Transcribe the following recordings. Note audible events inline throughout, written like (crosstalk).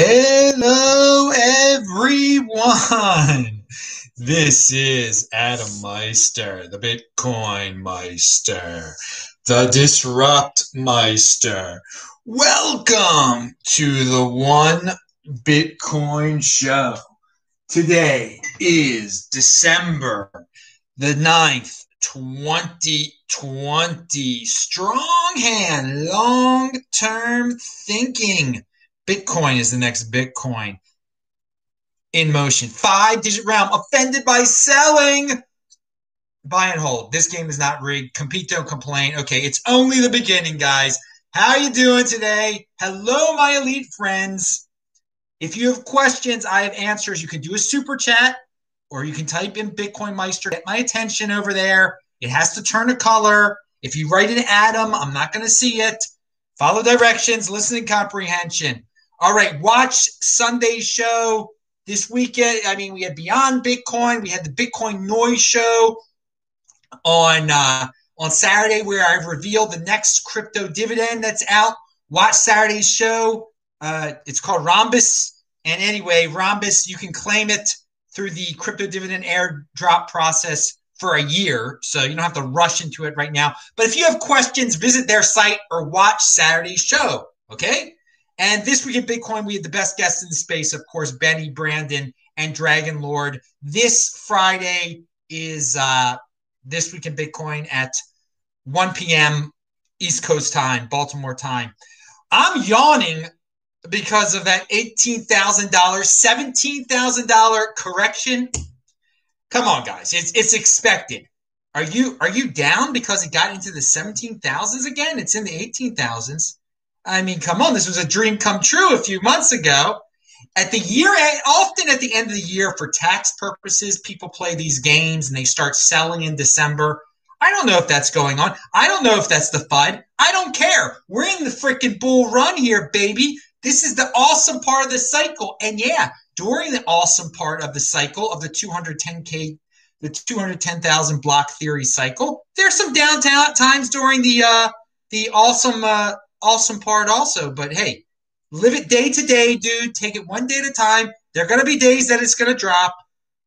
Hello, everyone. This is Adam Meister, the Bitcoin Meister, the Disrupt Meister. Welcome to the One Bitcoin Show. Today is December the 9th, 2020. Strong hand, long term thinking. Bitcoin is the next Bitcoin in motion. Five digit round. Offended by selling. Buy and hold. This game is not rigged. Compete, don't complain. Okay, it's only the beginning, guys. How you doing today? Hello, my elite friends. If you have questions, I have answers. You can do a super chat or you can type in Bitcoin Meister. Get my attention over there. It has to turn a color. If you write an Adam, I'm not going to see it. Follow directions, listen listening comprehension. All right, watch Sunday's show this weekend. I mean, we had Beyond Bitcoin, we had the Bitcoin Noise Show on uh, on Saturday, where I revealed the next crypto dividend that's out. Watch Saturday's show. Uh, it's called Rhombus. And anyway, Rhombus, you can claim it through the crypto dividend airdrop process for a year. So you don't have to rush into it right now. But if you have questions, visit their site or watch Saturday's show. Okay. And this week at Bitcoin, we had the best guests in the space, of course, Benny, Brandon, and Dragon Lord. This Friday is uh, this week in Bitcoin at 1 p.m. East Coast time, Baltimore time. I'm yawning because of that $18,000, $17,000 correction. Come on, guys. It's it's expected. Are you are you down because it got into the 17,000s again? It's in the 18,000s. I mean, come on. This was a dream come true a few months ago. At the year often at the end of the year for tax purposes, people play these games and they start selling in December. I don't know if that's going on. I don't know if that's the FUD. I don't care. We're in the freaking bull run here, baby. This is the awesome part of the cycle. And yeah, during the awesome part of the cycle of the 210K, the 210,000 block theory cycle, there's some downtown times during the, uh, the awesome, uh, awesome part also. But hey, live it day to day, dude. Take it one day at a time. There are going to be days that it's going to drop.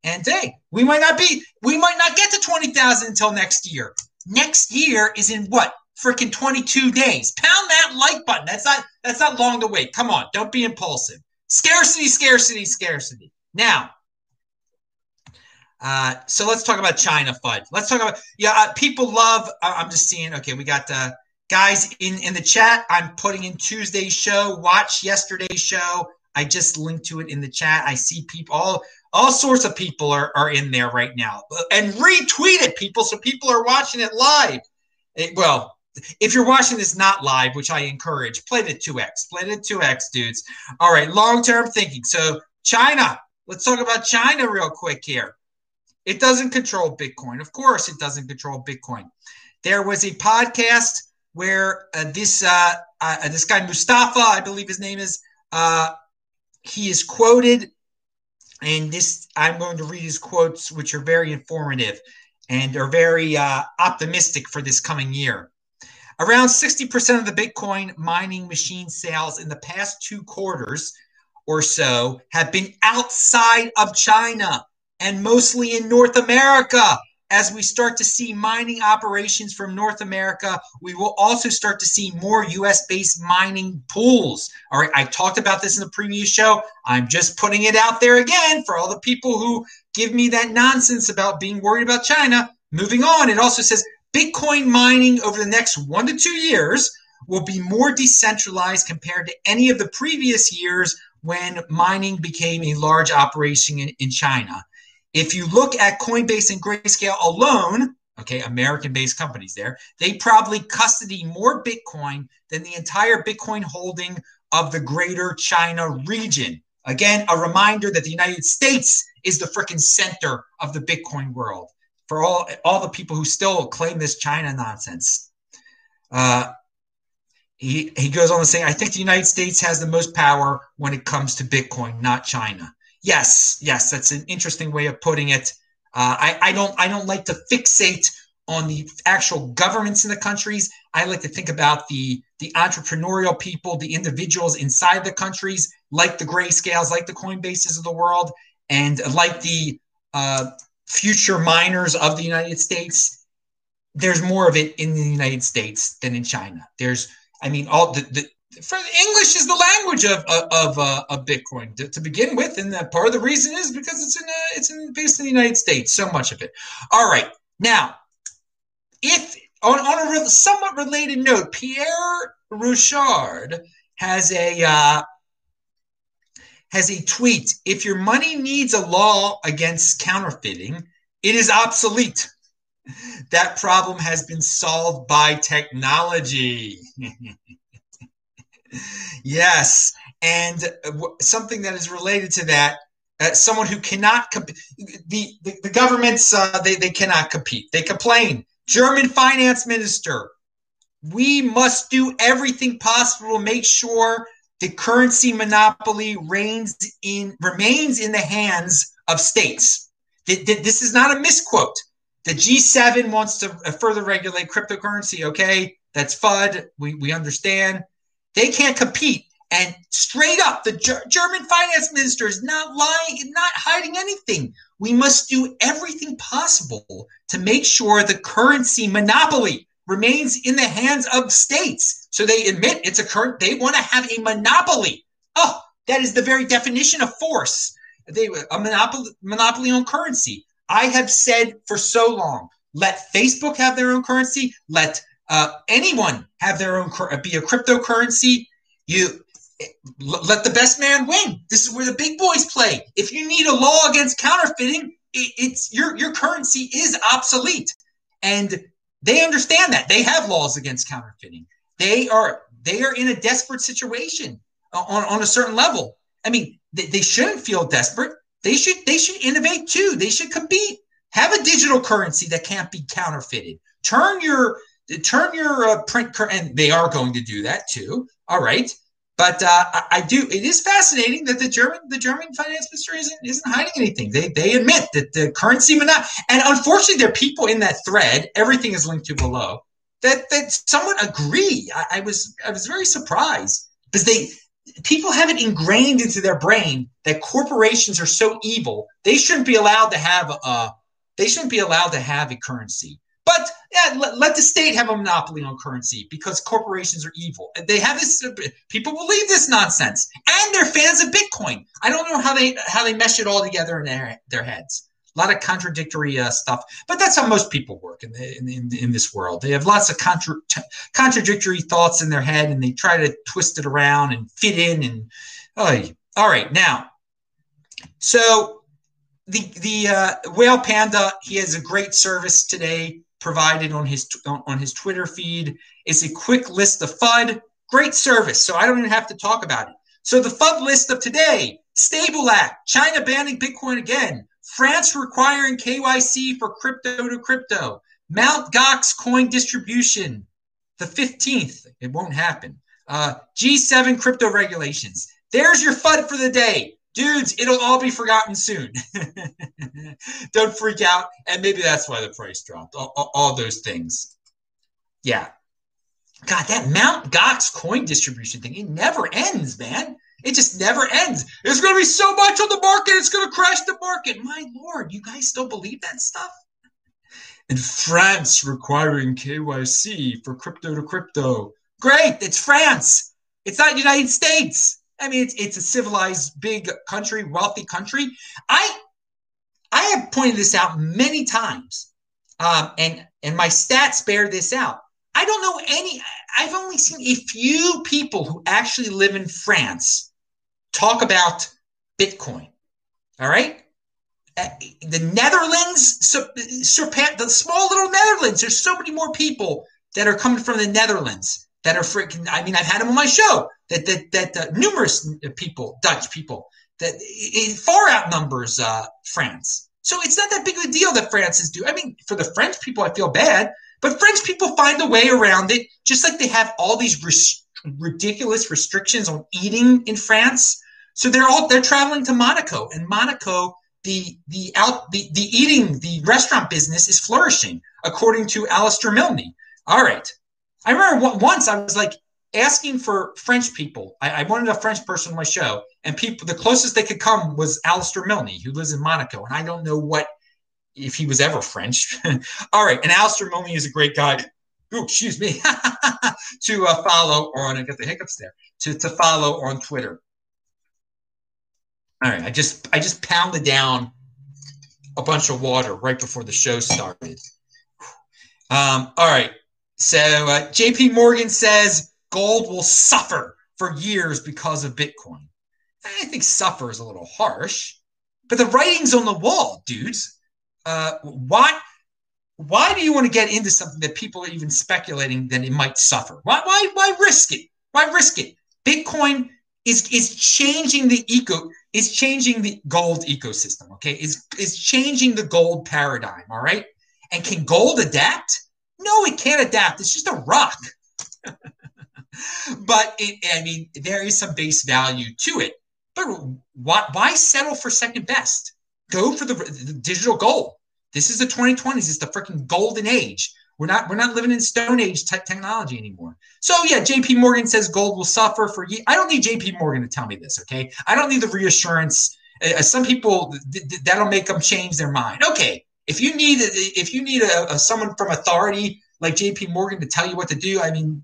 And hey, we might not be, we might not get to 20,000 until next year. Next year is in what? Freaking 22 days. Pound that like button. That's not, that's not long to wait. Come on. Don't be impulsive. Scarcity, scarcity, scarcity. Now, uh, so let's talk about China FUD. Let's talk about, yeah, uh, people love, uh, I'm just seeing, okay, we got, uh, guys in, in the chat. I'm putting in Tuesday's show. Watch yesterday's show. I just linked to it in the chat. I see people, all, all sorts of people are, are in there right now. And retweet it, people, so people are watching it live. It, well, if you're watching this not live, which I encourage, play the 2x. Play the 2x, dudes. All right, long term thinking. So, China, let's talk about China real quick here. It doesn't control Bitcoin. Of course, it doesn't control Bitcoin. There was a podcast where uh, this uh, uh, this guy Mustafa, I believe his name is, he is quoted, and this I'm going to read his quotes, which are very informative and are very optimistic for this coming year. Around 60% of the Bitcoin mining machine sales in the past two quarters or so have been outside of China and mostly in North America. As we start to see mining operations from North America, we will also start to see more US based mining pools. All right, I talked about this in the previous show. I'm just putting it out there again for all the people who give me that nonsense about being worried about China. Moving on, it also says Bitcoin mining over the next one to two years will be more decentralized compared to any of the previous years when mining became a large operation in, in China. If you look at Coinbase and Grayscale alone, okay, American based companies there, they probably custody more Bitcoin than the entire Bitcoin holding of the greater China region. Again, a reminder that the United States is the freaking center of the Bitcoin world for all all the people who still claim this China nonsense. Uh, he he goes on to say, I think the United States has the most power when it comes to Bitcoin, not China. Yes, yes, that's an interesting way of putting it. Uh, I, I don't I don't like to fixate on the actual governments in the countries. I like to think about the the entrepreneurial people, the individuals inside the countries, like the grayscales, like the Coinbases of the world, and like the uh, future miners of the United States. There's more of it in the United States than in China. There's, I mean, all the, the for English is the language of of uh, of Bitcoin to, to, begin with, and that part of the reason is because it's in uh, it's in based in the United States. So much of it. All right, now if on, on a somewhat related note, Pierre Rochard has a uh, has a tweet. If your money needs a law against counterfeiting, it is obsolete. That problem has been solved by technology. (laughs) yes, and something that is related to that. Uh, someone who cannot comp- the, the, the governments uh, they, they cannot compete they complain German finance minister, we must do everything possible to make sure the currency monopoly reigns in remains in the hands of states. This is not a misquote. The G7 wants to uh, further regulate cryptocurrency. Okay, that's FUD. We, we understand. They can't compete. And straight up, the German finance minister is not lying, not hiding anything. We must do everything possible to make sure the currency monopoly remains in the hands of states. So they admit it's a current, they want to have a monopoly. Oh, that is the very definition of force. They a monopoly monopoly on currency. I have said for so long, let Facebook have their own currency, let uh, anyone have their own be a cryptocurrency. You let the best man win. This is where the big boys play. If you need a law against counterfeiting, it's your your currency is obsolete, and they understand that. They have laws against counterfeiting. They are they are in a desperate situation on, on a certain level. I mean, they, they shouldn't feel desperate. They should they should innovate too. They should compete. Have a digital currency that can't be counterfeited. Turn your turn your uh, print and they are going to do that too. All right. But uh, I, I, do. It is fascinating that the German the German finance minister isn't isn't hiding anything. They they admit that the currency monopoly, and unfortunately, there are people in that thread. Everything is linked to below that that somewhat agree. I, I was I was very surprised because they people have it ingrained into their brain that corporations are so evil they shouldn't be allowed to have a they shouldn't be allowed to have a currency. But yeah, let, let, the state have a monopoly on currency because corporations are evil. They have this. People believe this nonsense, and they're fans of Bitcoin. I don't know how they how they mesh it all together in their their heads. A lot of contradictory uh, stuff, but that's how most people work in, the, in, in, in this world. They have lots of contra- t- contradictory thoughts in their head, and they try to twist it around and fit in. And oh, all right, now, so the the uh, whale panda he has a great service today provided on his on his Twitter feed is a quick list of FUD. Great service, so I don't even have to talk about it. So the FUD list of today: Stable Act, China banning Bitcoin again, France requiring KYC for crypto to crypto, Mount Gox coin distribution, the 15th. It won't happen. Uh, G7 crypto regulations. There's your FUD for the day dudes, it'll all be forgotten soon. (laughs) Don't freak out. And maybe that's why the price dropped. All, all, all, those things. Yeah. God, that Mount Gox coin distribution thing, it never ends, man. It just never ends. There's going to be so much on the market, it's going to crash the market. My lord, you guys still believe that stuff? And France requiring KYC for crypto to crypto. Great, it's France. It's not the United States. I mean, it's, it's a civilized, big country, wealthy country. I I have pointed this out many times, um, and and my stats bear this out. I don't know any. I've only seen a few people who actually live in France talk about Bitcoin. All right, uh, the Netherlands surpass the small little Netherlands. There's so many more people that are coming from the Netherlands that are freaking. I mean, I've had them on my show that that that uh, numerous people, Dutch people, that it far outnumbers uh, France. So it's not that big of a deal that France is doing. I mean, for the French people, I feel bad, but French people find a way around it, just like they have all these res- ridiculous restrictions on eating in France. So they're all they're traveling to Monaco, and Monaco the the out the, the eating the restaurant business is flourishing according to Alistair Milne. All right. I remember once I was like asking for French people. I, I, wanted a French person on my show, and people the closest they could come was Alistair Milne, who lives in Monaco, and I don't know what if he was ever French. (laughs) All right, and Alistair Milne is a great guy. Ooh, excuse me, (laughs) to uh, follow on. I got the hiccups there. To to follow on Twitter. All right, I just I just pounded down a bunch of water right before the show started. Um, all right, so uh, JP Morgan says gold will suffer for years because of Bitcoin. I think suffer is a little harsh, but the writing's on the wall, dudes. Uh, why? Why do you want to get into something that people are even speculating that it might suffer? Why? Why? Why risk it? Why risk it? Bitcoin is is changing the eco is changing the gold ecosystem. Okay, is is changing the gold paradigm. All right, and can gold adapt? No, it can't adapt. It's just a rock. (laughs) but it, I mean, there is some base value to it. But why, why settle for second best? Go for the, the digital gold. This is the 2020s. It's the freaking golden age. We're not we're not living in Stone Age te- technology anymore. So yeah, J.P. Morgan says gold will suffer for. Ye- I don't need J.P. Morgan to tell me this. Okay, I don't need the reassurance. Uh, some people th- th- that'll make them change their mind. Okay, if you need if you need a, a someone from authority like J.P. Morgan to tell you what to do, I mean,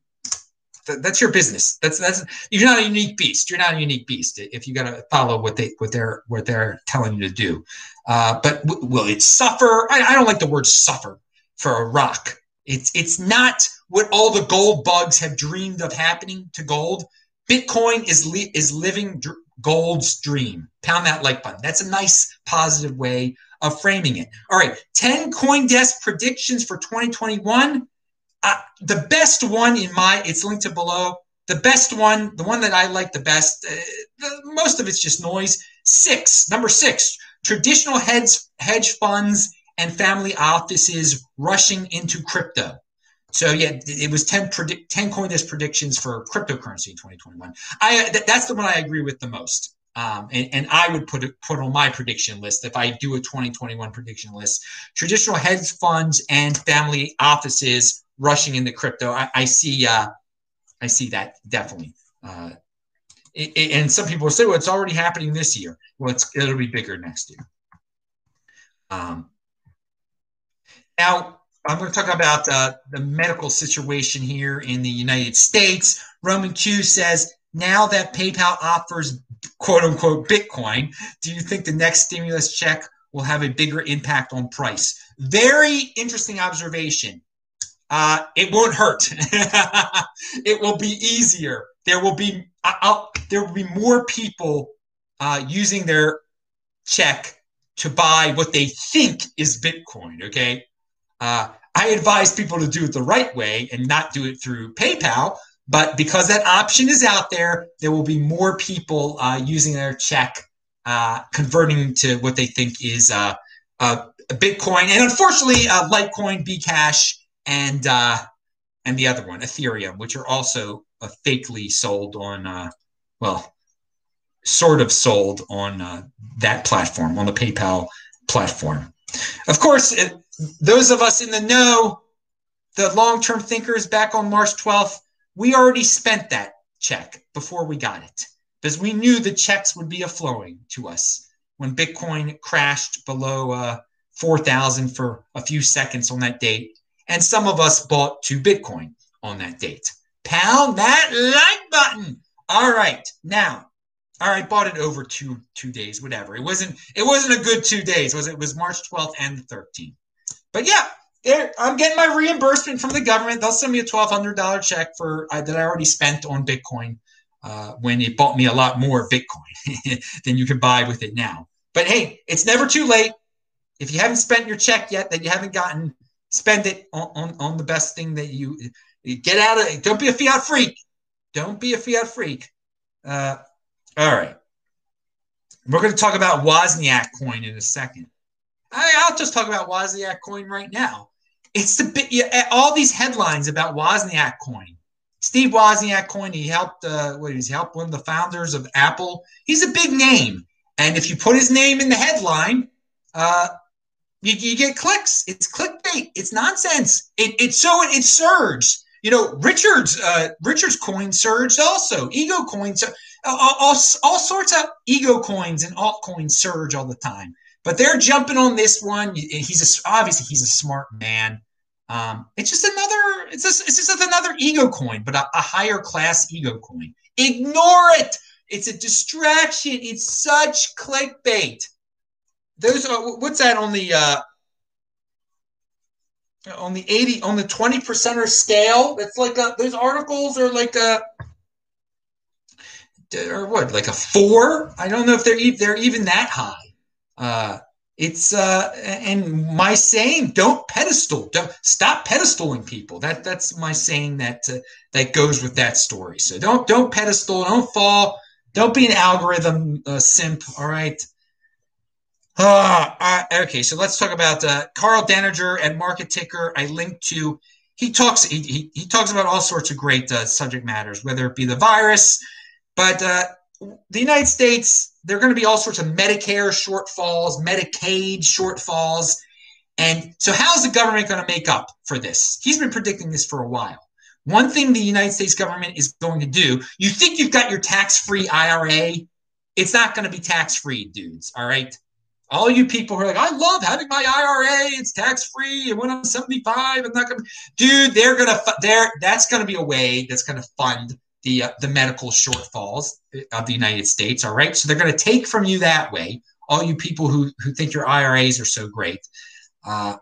th- that's your business. That's that's you're not a unique beast. You're not a unique beast if you got to follow what they what they're what they're telling you to do. Uh, but w- will it suffer? I, I don't like the word suffer for a rock. It's it's not what all the gold bugs have dreamed of happening to gold. Bitcoin is li- is living dr- gold's dream. Pound that like button. That's a nice positive way of framing it. All right, 10 CoinDesk predictions for 2021. Uh, the best one in my it's linked to below. The best one, the one that I like the best, uh, the, most of it's just noise. Six, number six, traditional hedge hedge funds and family offices rushing into crypto. So yeah, it was 10 predict 10 CoinDesk predictions for cryptocurrency in 2021. I that's the one I agree with the most. Um, and, and, I would put put on my prediction list if I do a 2021 prediction list. Traditional hedge funds and family offices rushing into crypto. I, I see uh, I see that definitely. Uh, it, it, and some people will say, well, it's already happening this year. Well, it'll be bigger next year. Um, now, I'm going to talk about uh, the medical situation here in the United States. Roman Q says, now that PayPal offers quote unquote Bitcoin, do you think the next stimulus check will have a bigger impact on price? Very interesting observation. Uh, it won't hurt. (laughs) it will be easier. There will be I'll, there will be more people uh, using their check to buy what they think is Bitcoin. Okay, uh, I advise people to do it the right way and not do it through PayPal. But because that option is out there, there will be more people uh, using their check, uh, converting to what they think is uh, Bitcoin, and unfortunately, uh, Litecoin, Bcash, and uh, and the other one, Ethereum, which are also uh, fakely sold on, well, sort of sold on that platform, on the PayPal platform. Of course, those of us in the know, the long term thinkers back on March 12th, we already spent that check before we got it because we knew the checks would be a flowing to us when Bitcoin crashed below uh, 4,000 for a few seconds on that date. And some of us bought two Bitcoin on that date. Pound that like button. All right. Now, all right, bought it over two two days, whatever. It wasn't it wasn't a good two days. Was it was March 12th and the 13th. But yeah, I'm getting my reimbursement from the government. They'll send me a twelve hundred dollar check for uh, that I already spent on Bitcoin uh, when it bought me a lot more Bitcoin (laughs) than you can buy with it now. But hey, it's never too late. If you haven't spent your check yet, that you haven't gotten, spend it on, on, on the best thing that you, you get out of. Don't be a fiat freak. Don't be a fiat freak. Uh, all right. We're going to talk about Wozniak coin in a second. I, will just talk about Wozniak coin right now. It's the bit all these headlines about Wozniak coin. Steve Wozniak coin. He helped. Uh, what he helped one of the founders of Apple. He's a big name, and if you put his name in the headline, uh, you, you, get clicks. It's clickbait. It's nonsense. It, so it, it surged. You know, Richard's uh, Richard's coin surged also. Ego coins, all, all, all sorts of ego coins and altcoins surge all the time. But they're jumping on this one. He's a, obviously he's a smart man. Um, it's just another. It's just, it's just another ego coin, but a, a higher class ego coin. Ignore it. It's a distraction. It's such clickbait. Those are what's that on the uh, on the 80 on the 20 percenter scale? It's like a, those articles are like a or what like a four? I don't know if they're they're even that high. Uh, it's uh, and my saying, don't pedestal, don't stop pedestaling people. That that's my saying that uh, that goes with that story. So don't don't pedestal, don't fall, don't be an algorithm uh, simp. All right. Uh, okay, so let's talk about uh, Karl Denninger at Market Ticker. I linked to. He talks. He, he, he talks about all sorts of great uh, subject matters, whether it be the virus, but uh, the United States. There are going to be all sorts of Medicare shortfalls, Medicaid shortfalls, and so how's the government going to make up for this? He's been predicting this for a while. One thing the United States government is going to do. You think you've got your tax-free IRA? It's not going to be tax-free, dudes. All right all you people who are like, I love having my IRA. It's tax free. And when I'm 75, I'm not going to, dude, they're going to, there, that's going to be a way that's going to fund the, uh, the medical shortfalls of the United States. All right. So they're going to take from you that way. All you people who, who think your IRAs are so great. Uh,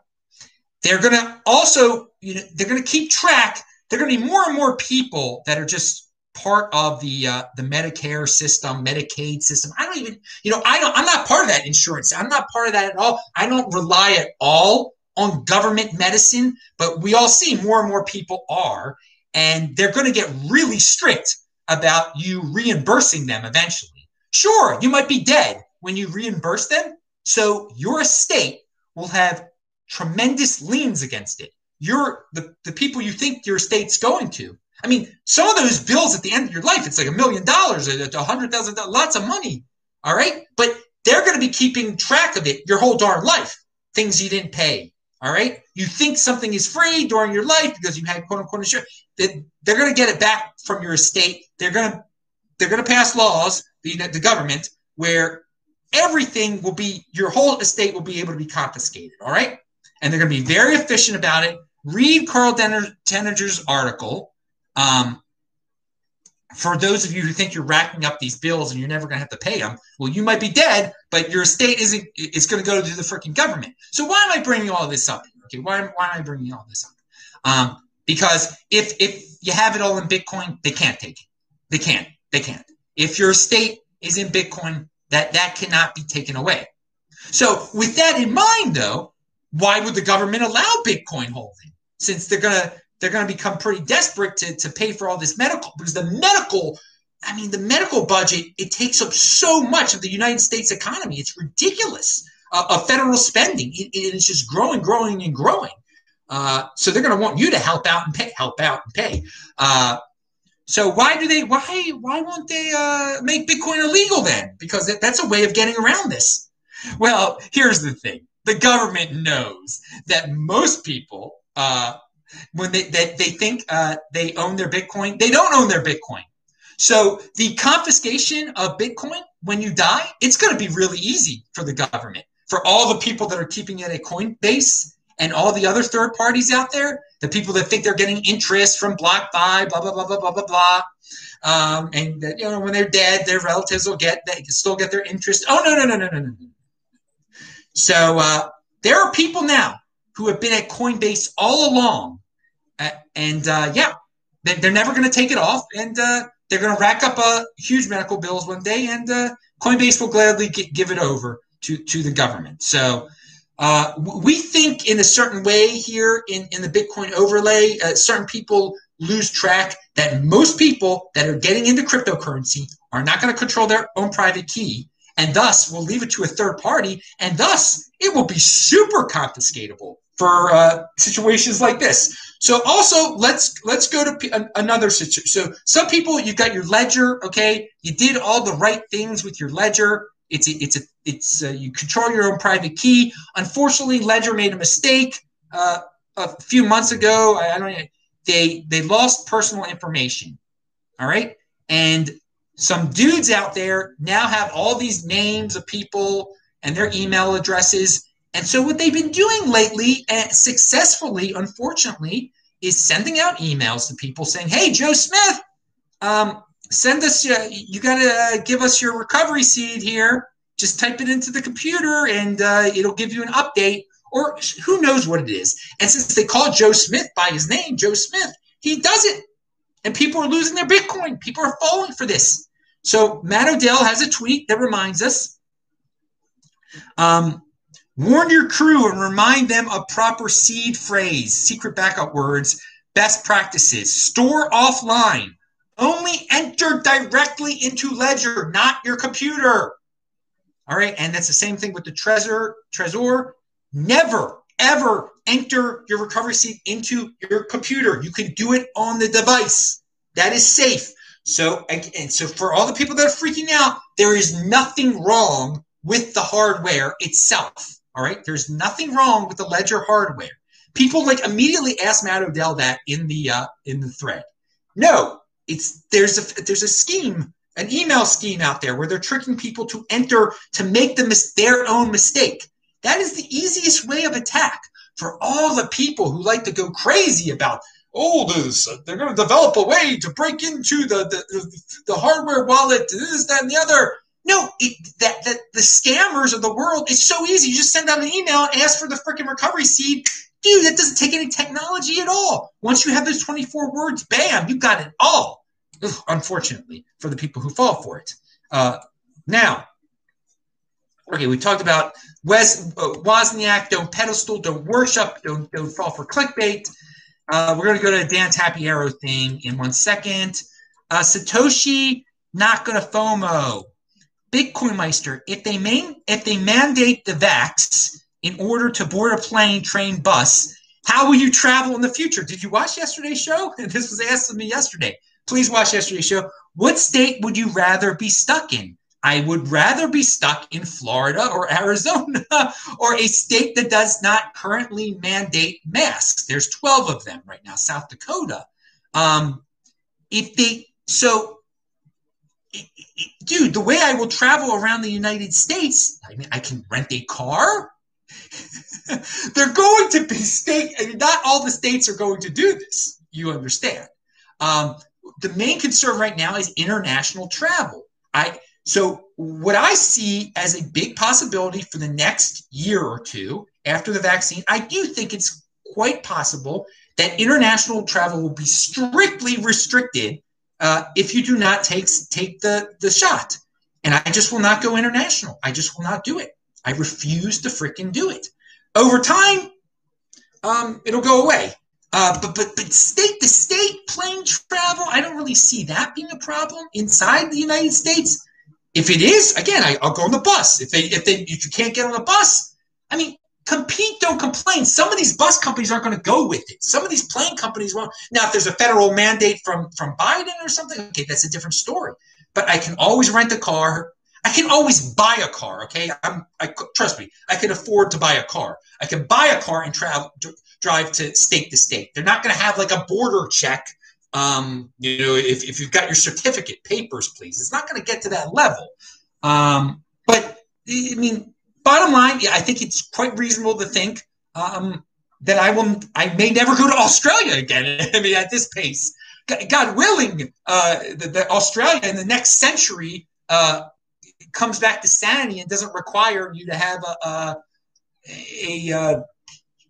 they're going to also, you know, they're going to keep track. They're going to be more and more people that are just part of the uh, the Medicare system, Medicaid system. I don't even, you know, I don't. I'm not part of that insurance. I'm not part of that at all. I don't rely at all on government medicine, but we all see more and more people are, and they're going to get really strict about you reimbursing them eventually. Sure, you might be dead when you reimburse them, so your estate will have tremendous liens against it. You're the, the people you think your estate's going to I mean, some of those bills at the end of your life, it's like a million dollars, a hundred thousand dollars, lots of money. All right. But they're going to be keeping track of it your whole darn life, things you didn't pay. All right. You think something is free during your life because you had quote unquote insurance. They're going to get it back from your estate. They're going to they're going to pass laws, the, the government, where everything will be your whole estate will be able to be confiscated. All right. And they're going to be very efficient about it. Read Karl Denninger's article um, for those of you who think you're racking up these bills and you're never going to have to pay them, well, you might be dead, but your estate isn't. It's going to go to the freaking government. So why am I bringing all this up? Okay, why, why am I bringing all this up? Um, because if if you have it all in Bitcoin, they can't take it. They can't. They can't. If your estate is in Bitcoin, that that cannot be taken away. So with that in mind, though, why would the government allow Bitcoin holding? Since they're going to they're going to become pretty desperate to, to pay for all this medical because the medical i mean the medical budget it takes up so much of the united states economy. It's ridiculous uh, of federal spending. It, it's just growing growing and growing. Uh, so they're going to want you to help out and pay help out and pay. Uh, so why do they why why won't they uh, make bitcoin illegal then? Because that, that's a way of getting around this. Well here's the thing. The government knows that most people uh, when they they, they think uh, they own their Bitcoin. They don't own their Bitcoin. So the confiscation of Bitcoin when you die, it's going to be really easy for the government, for all the people that are keeping it at Coinbase and all the other third parties out there, the people that think they're getting interest from BlockFi, blah blah blah blah blah blah blah, um, and that you know when they're dead, their relatives will get they can still get their interest. Oh no no no no no no. So uh, there are people now who have been at Coinbase all along. Uh, and uh, yeah, they're never going to take it off. And uh, they're going to rack up uh, huge medical bills one day. And uh, Coinbase will gladly get, give it over to, to the government. So uh, we think in a certain way here in, in the Bitcoin overlay, certain people lose track that most people that are getting into cryptocurrency are not going to control their own private key and thus will leave it to a third party and thus it will be super confiscatable for uh, situations like this. So also let's let's go to p- another situation. So some people you've got your ledger, okay? You did all the right things with your ledger. It's a, it's a, it's a, you control your own private key. Unfortunately, Ledger made a mistake uh, a few months ago. I, I don't. They they lost personal information. All right, and some dudes out there now have all these names of people and their email addresses. And so what they've been doing lately, and successfully, unfortunately, is sending out emails to people saying, "Hey, Joe Smith, um, send us. Uh, you got to uh, give us your recovery seed here. Just type it into the computer, and uh, it'll give you an update, or who knows what it is." And since they call Joe Smith by his name, Joe Smith, he does it, and people are losing their Bitcoin. People are falling for this. So Matt Odell has a tweet that reminds us. Um, Warn your crew and remind them of proper seed phrase, secret backup words, best practices. Store offline. Only enter directly into Ledger, not your computer. All right, and that's the same thing with the Trezor. Trezor, never ever enter your recovery seed into your computer. You can do it on the device. That is safe. So, and so for all the people that are freaking out, there is nothing wrong with the hardware itself. All right, there's nothing wrong with the Ledger hardware. People like immediately asked Matt Odell that in the uh, in the thread. No, it's there's a there's a scheme, an email scheme out there where they're tricking people to enter to make them mis- their own mistake. That is the easiest way of attack for all the people who like to go crazy about oh this they're going to develop a way to break into the the, the hardware wallet this that and the other no, it, that, that the scammers of the world, it's so easy. You just send out an email and ask for the freaking recovery seed. Dude, that doesn't take any technology at all. Once you have those 24 words, bam, you got it all. Ugh, unfortunately, for the people who fall for it. Uh, now, okay, we talked about Wes uh, Wozniak, don't pedestal, don't worship, don't, don't fall for clickbait. Uh, we're going to go to Dan Tapiero thing in one second. Uh, Satoshi, not going to FOMO. Bitcoin Meister, if they main, if they mandate the vax in order to board a plane, train, bus, how will you travel in the future? Did you watch yesterday's show? (laughs) This was asked of me yesterday. Please watch yesterday's show. What state would you rather be stuck in? I would rather be stuck in Florida or (laughs) Arizona or a state that does not currently mandate masks. There's 12 of them right now, South Dakota. Um, if they so dude, the way I will travel around the United States, I mean, I can rent a car. (laughs) They're going to be state, not all the states are going to do this. You understand. Um, the main concern right now is international travel. I so what I see as a big possibility for the next year or two after the vaccine, I do think it's quite possible that international travel will be strictly restricted uh, if you do not take take the the shot. And I just will not go international. I just will not do it. I refuse to freaking do it. Over time, um, it'll go away. Uh, but but but state to state plane travel, I don't really see that being a problem inside the United States. If it is, again, I, will go on the bus. If they if they if you can't get on the bus, I mean, compete, don't complain. Some of these bus companies aren't going to go with it. Some of these plane companies won't. Now, if there's a federal mandate from from Biden or something, okay, that's a different story. But I can always rent a car. I can always buy a car. Okay, I'm. I trust me. I can afford to buy a car. I can buy a car and travel, drive to state to state. They're not going to have like a border check. Um, you know, if, if you've got your certificate, papers, please. It's not going to get to that level. Um, but I mean, bottom line, I think it's quite reasonable to think um, that I will. I may never go to Australia again. (laughs) I mean, at this pace, God willing, uh, that, Australia in the next century uh, comes back to sanity and doesn't require you to have a a, a, uh,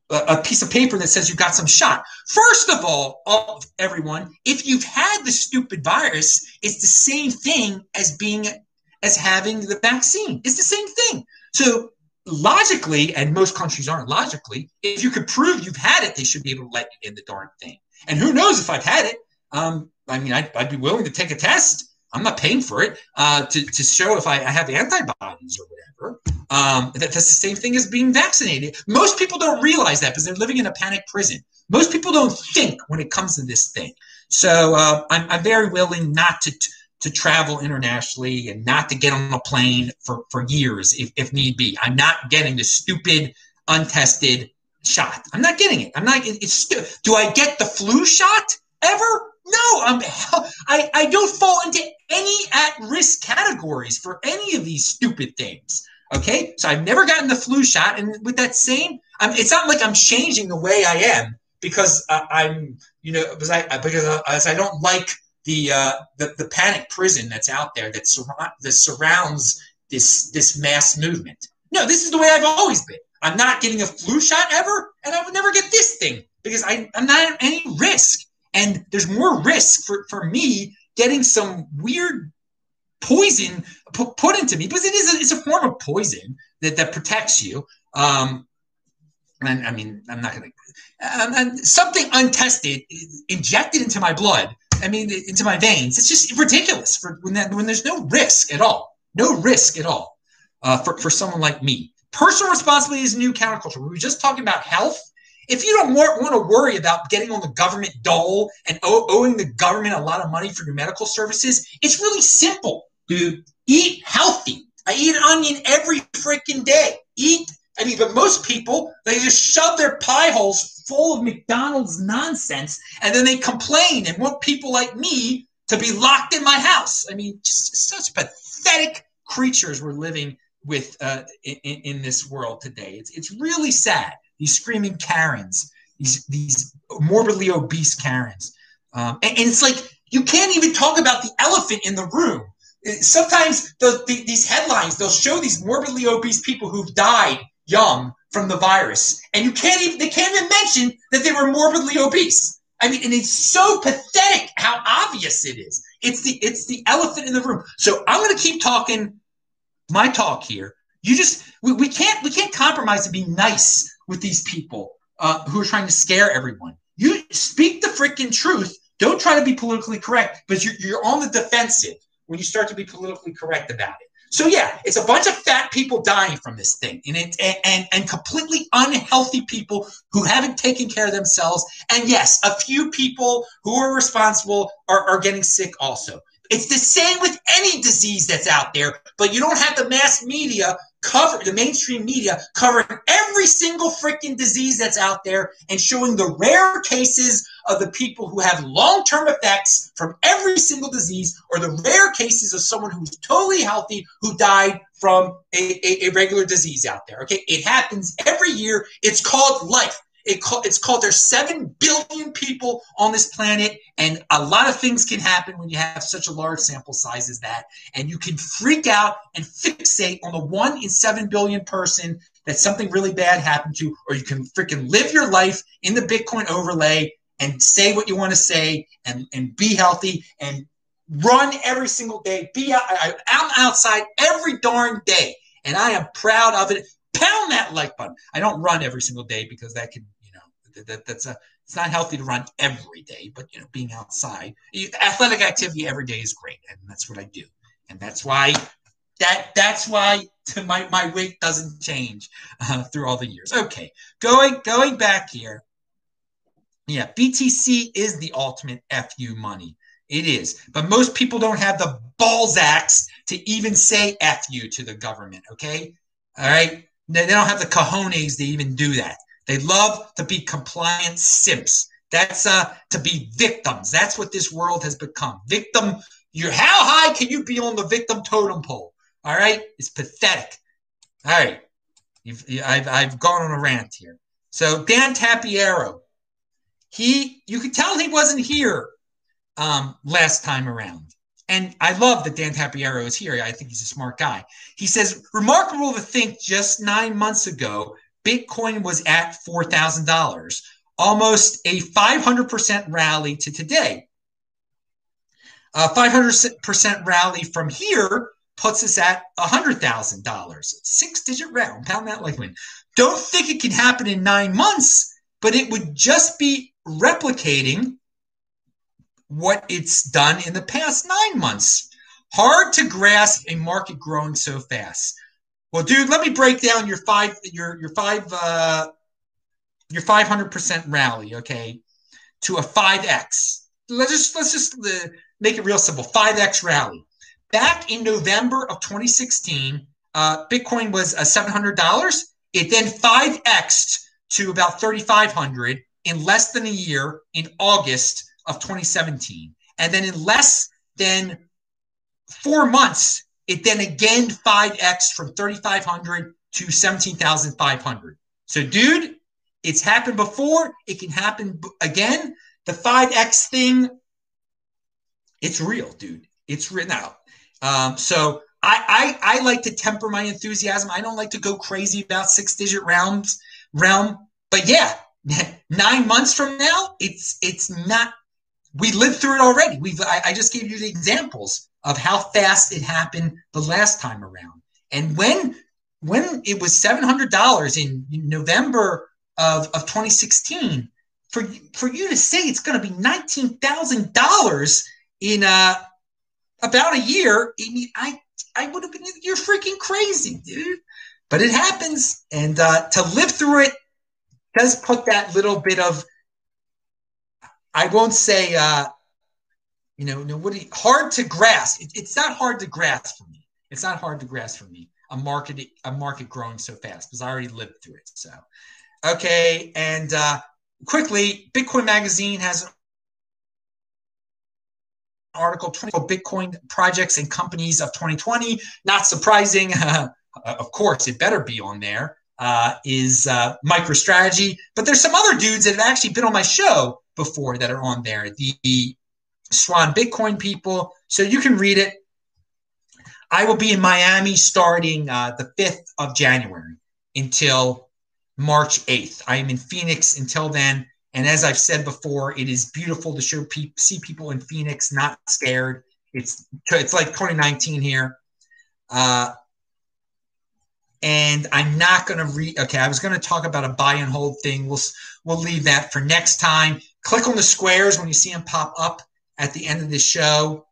a piece of paper that says you got some shot. First of all, all, everyone, if you've had the stupid virus, it's the same thing as being as having the vaccine. It's the same thing. So logically, and most countries aren't logically, if you could prove you've had it, they should be able to let you in the darn thing. And who knows if I've had it? Um, I mean, I'd, I'd, be willing to take a test. I'm not paying for it uh, to, to show if I, I have antibodies or whatever. Um, that, that's the same thing as being vaccinated. Most people don't realize that because they're living in a panic prison. Most people don't think when it comes to this thing. So uh, I'm, I'm, very willing not to to travel internationally and not to get on a plane for, for years if, if need be. I'm not getting the stupid, untested shot. I'm not getting it. I'm not. It's stu- do I get the flu shot ever? No. I'm. I I don't fall into any at risk categories for any of these stupid things. Okay, so I've never gotten the flu shot, and with that same, I'm, it's not like I'm changing the way I am because uh, I'm, you know, because I because as I don't like the, uh, the the panic prison that's out there that, that surrounds this this mass movement. No, this is the way I've always been. I'm not getting a flu shot ever, and I would never get this thing because I, I'm not at any risk. And there's more risk for, for me getting some weird poison put, put into me because it is a, it's a form of poison that, that protects you. Um, and I mean, I'm not going to, and something untested injected into my blood. I mean, into my veins. It's just ridiculous for when that when there's no risk at all, no risk at all uh, for for someone like me. Personal responsibility is a new counterculture. We were just talking about health. If you don't want, want to worry about getting on the government dole and owing the government a lot of money for your medical services, it's really simple, dude. Eat healthy. I eat an onion every freaking day. Eat. I mean, but most people they just shove their pie holes full of McDonald's nonsense, and then they complain and want people like me to be locked in my house. I mean, just such pathetic creatures we're living with uh, in, in, this world today. It's it's really sad. These screaming Karens, these these morbidly obese Karens, um, and, and, it's like you can't even talk about the elephant in the room. Sometimes the, the, these headlines they'll show these morbidly obese people who've died young from the virus, and you can't even they can't even mention that they were morbidly obese. I mean, and it's so pathetic how obvious it is. It's the it's the elephant in the room. So I'm going to keep talking my talk here. You just we, we can't we can't compromise and be nice with these people uh, who are trying to scare everyone. You speak the freaking truth. Don't try to be politically correct, but you're, you're on the defensive when you start to be politically correct about it. So yeah, it's a bunch of fat people dying from this thing, and it and, and completely unhealthy people who haven't taken care of themselves. And yes, a few people who are responsible are, are getting sick also. It's the same with any disease that's out there, but you don't have the mass media cover the mainstream media covering every single freaking disease that's out there and showing the rare cases of the people who have long-term effects from every single disease or the rare cases of someone who's totally healthy who died from a, a, a regular disease out there okay? It happens every year. It's called life it call, it's called there's 7 billion people on this planet, and a lot of things can happen when you have such a large sample size as that. And you can freak out and fixate on the 1 in 7 billion person that something really bad happened to, or you can freaking live your life in the Bitcoin overlay and say what you want to say and, and be healthy and run every single day. Be I, I'm outside every darn day, and I am proud of it. Pound that like button. I don't run every single day because that could that, that's a it's not healthy to run every day, but you know, being outside, athletic activity every day is great, and that's what I do, and that's why that that's why (laughs) my my weight doesn't change uh, through all the years. Okay, going going back here, yeah, BTC is the ultimate fu money. It is, but most people don't have the balzacs to even say fu to the government. Okay, all right, they don't have the cojones to even do that. They love to be compliant simps. That's uh, to be victims. That's what this world has become. Victim. You're how high can you be on the victim totem pole? All right, it's pathetic. All right, I've I've gone on a rant here. So Dan Tapiero, he you could tell he wasn't here um, last time around. And I love that Dan Tapiero is here. I think he's a smart guy. He says, remarkable to think just nine months ago, Bitcoin was at $4,000, almost a 500% rally to today. A 500% rally from here puts us at $100,000. Six digit round, pound that like win. Don't think it can happen in nine months, but it would just be replicating what it's done in the past nine months. Hard to grasp a market growing so fast. Well, dude, let me break down your five your your five uh your 500% rally, okay, to a 5x. let's just let's just uh, make it real simple. Five X rally. Back in November of 2016, uh, Bitcoin was uh, $700. It then 5xed to about 3,500 in less than a year in August of 2017. And then in less than four months, it then again 5x from 3,500 to 17,500. So, dude, it's happened before. It can happen again. The 5x thing, it's real, dude. It's written out. Um, so I, I I like to temper my enthusiasm. I don't like to go crazy about six digit rounds realm. But yeah, (laughs) nine months from now, it's it's not. We lived through it already. We've I, I just gave you the examples of how fast it happened the last time around. And when when it was seven hundred dollars in November of, of 2016, for for you to say it's going to be nineteen thousand dollars in uh about a year, I I would have been you're freaking crazy, dude. But it happens, and uh, to live through it does put that little bit of I won't say uh, you know, no, what you, hard to grasp. It, it's not hard to grasp for me. It's not hard to grasp for me. A market a market growing so fast because I already lived through it. So okay, and uh, quickly, Bitcoin Magazine has article 24 Bitcoin projects and companies of 2020. Not surprising, (laughs) uh, of course, it better be on there. Uh, is uh, MicroStrategy, but there's some other dudes that have actually been on my show before that are on there. The Swan Bitcoin people, so you can read it. I will be in Miami starting uh, the 5th of January until March 8th. I am in Phoenix until then. And as I've said before, it is beautiful to show pe- see people in Phoenix not scared. It's it's like 2019 here. Uh, and I'm not going to read. Okay, I was going to talk about a buy and hold thing. We'll we'll leave that for next time. Click on the squares when you see them pop up at the end of the show.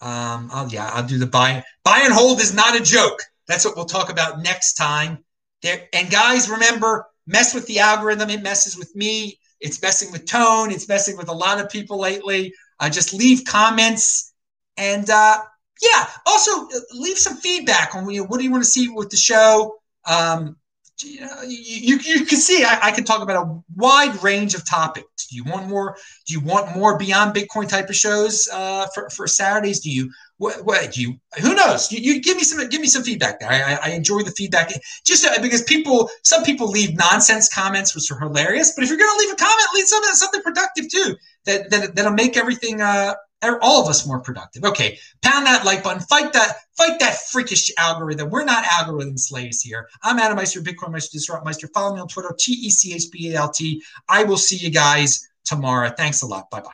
Um, oh yeah, I'll do the buy. Buy and hold is not a joke. That's what we'll talk about next time. There and guys, remember, mess with the algorithm. It messes with me. It's messing with tone. It's messing with a lot of people lately. Uh, just leave comments and uh, yeah. Also, uh, leave some feedback on you know, what do you want to see with the show. Um, you, you, you, can see I, I can talk about a wide range of topics. Do you want more? Do you want more beyond Bitcoin type of shows uh, for, for Saturdays? Do you what, what do you? Who knows? You, you, give me some give me some feedback there. I, I enjoy the feedback just uh, because people some people leave nonsense comments which are hilarious. But if you're to leave a comment, leave something something productive too that, that that'll make everything uh, all of us more productive. Okay, pound that like button. Fight that fight that freakish algorithm. We're not algorithm slaves here. I'm Adam Meister, Bitcoin Meister, Disrupt Meister. Follow me on Twitter, T E C H B A L T. I will see you guys tomorrow. Thanks a lot. Bye bye.